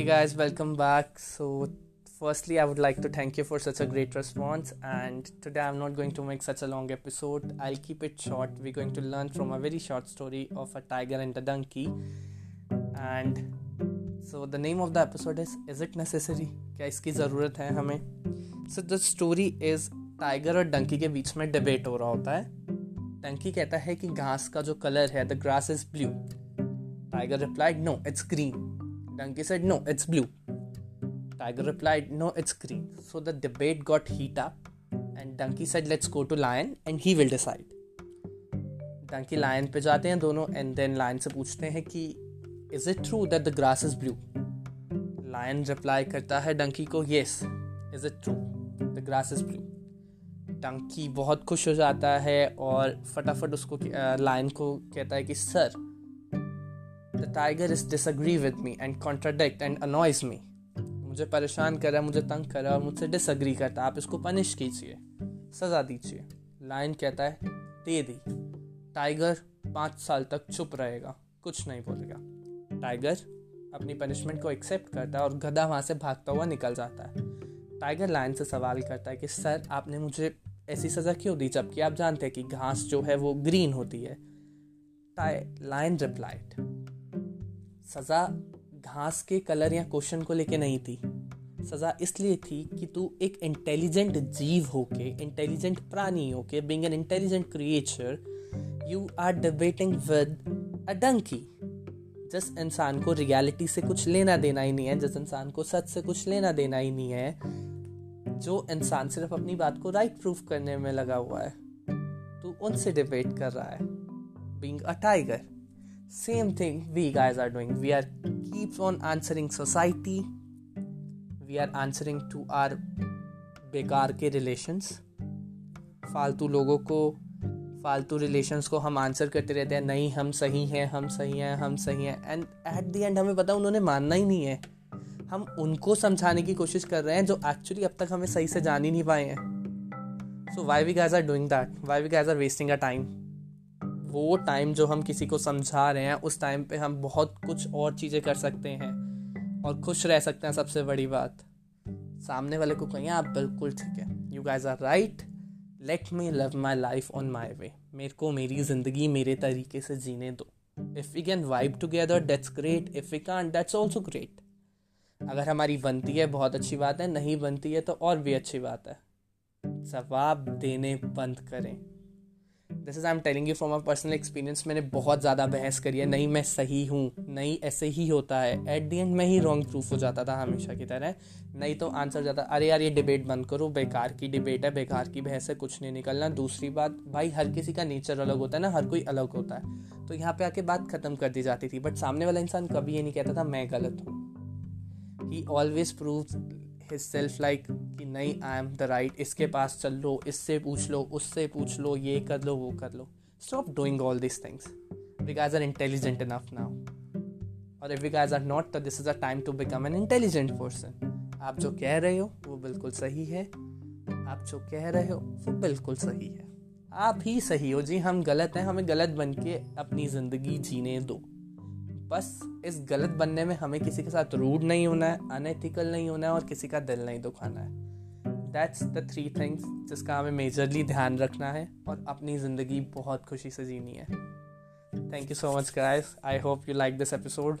Hey guys, welcome back. So, firstly, I would like to thank you for such a great response. And today, I'm not going to make such a long episode. I'll keep it short. We're going to learn from a very short story of a tiger and a donkey. And so, the name of the episode is Is It Necessary? क्या इसकी ज़रूरत है हमें so the story is tiger और donkey के बीच में debate हो रहा होता है डंकी कहता है कि घास का जो कलर है the grass is blue tiger replied no it's green Donkey said, No, it's blue. Tiger replied, No, it's green. So the debate got heat up, and Donkey said, Let's go to Lion and he will decide. Donkey Lion पे जाते हैं दोनों and then Lion से पूछते हैं कि Is it true that the grass is blue? Lion reply करता है Donkey को Yes. Is it true? The grass is blue. Dunki बहुत खुश हो जाता है और फटाफट उसको लायन को कहता है कि sir the tiger is disagree with me and contradict and annoys me मुझे परेशान कर रहा है, मुझे तंग कर रहा है और मुझसे डिसअग्री करता है। आप इसको पनिश कीजिए। सजा दीजिए। लाइन कहता है, दे दी। टाइगर पाँच साल तक चुप रहेगा। कुछ नहीं बोलेगा। टाइगर अपनी पनिशमेंट को एक्सेप्ट करता है और गधा वहाँ से भागता हुआ निकल जाता है। टाइगर लाइन से सवाल करता है कि, सर, आपने मुझे ऐसी सज़ा क्यों दी? जबकि आप जानते हैं कि घास जो है वो ग्रीन होती है। लाइन रिप्लाइड सज़ा घास के कलर या क्वेश्चन को लेके नहीं थी। सज़ा इसलिए थी कि तू एक इंटेलिजेंट जीव होके इंटेलिजेंट प्राणी होके being an intelligent creature you are debating with a donkey जिस इंसान को रियलिटी से कुछ लेना देना ही नहीं है, जिस इंसान को सच से कुछ लेना देना ही नहीं है, जो इंसान सिर्फ़ अपनी बात को राइट प्रूफ करने में लगा हुआ है, तू उनसे डिबेट कर रहा है। Being a tiger same thing we guys are doing. We are keeps on answering society. We are answering to our बेकार के रिलेशंस फालतू लोगों को, फालतू रिलेशंस को हम आंसर करते रहते हैं, नहीं, हम सही हैं, हम सही हैं, हम सही हैं। एंड एट द एंड हमें पता उन्होंने मानना ही नहीं है। हम उनको समझाने की कोशिश कर रहे हैं जो एक्चुअली अब तक हमें सही से जान ही नहीं पाए हैं। So why we guys are doing that why we guys are wasting a time वो टाइम जो हम किसी को समझा रहे हैं, उस टाइम पे हम बहुत कुछ और चीज़ें कर सकते हैं और खुश रह सकते हैं सबसे बड़ी बात। सामने वाले को कहिए आप बिल्कुल ठीक है। You guys are right let me love my life on my way मेरे को मेरी ज़िंदगी मेरे तरीके से जीने दो। If we can vibe together that's great if we can that's also great अगर हमारी बनती है, बहुत अच्छी बात है। नहीं बनती है तो और भी अच्छी बात है। जवाब देने बंद करें। This is I am telling you from a personal experience मैंने बहुत ज़्यादा बहस करी है। नहीं मैं सही हूँ, नहीं ऐसे ही होता है। एट दी एंड मैं ही रॉन्ग प्रूफ हो जाता था हमेशा की तरह। नहीं तो आंसर जाता, अरे यार, ये डिबेट बंद करो। बेकार की डिबेट है, बेकार की बहस है, कुछ नहीं निकलना। दूसरी बात, भाई, हर किसी का नेचर अलग होता है ना, हर कोई अलग होता है। तो यहाँ पे आके बात ख़त्म कर दी जाती थी। बट सामने वाला इंसान कभी ये नहीं कहता था, मैं गलत हूँ। He always prove his self like कि नहीं आई एम द राइट इसके पास चल लो इससे पूछ लो, उससे पूछ लो, ये कर लो, वो कर लो। Stop doing all this things we guys are intelligent enough now और if we guys are not this is a time to become an intelligent person आप जो कह रहे हो, वो बिल्कुल सही है। आप जो कह रहे हो, वो बिल्कुल सही है। आप ही सही हो। जी, हम गलत हैं, हमें गलत बन के अपनी ज़िंदगी जीने दो। बस इस गलत बनने में हमें किसी के साथ रूड नहीं होना है अनएथिकल नहीं होना है और किसी का दिल नहीं दुखाना है। दैट्स द थ्री थिंग्स जिसका हमें मेजरली ध्यान रखना है और अपनी ज़िंदगी बहुत खुशी से जीनी है। Thank you so much guys I hope you like this episode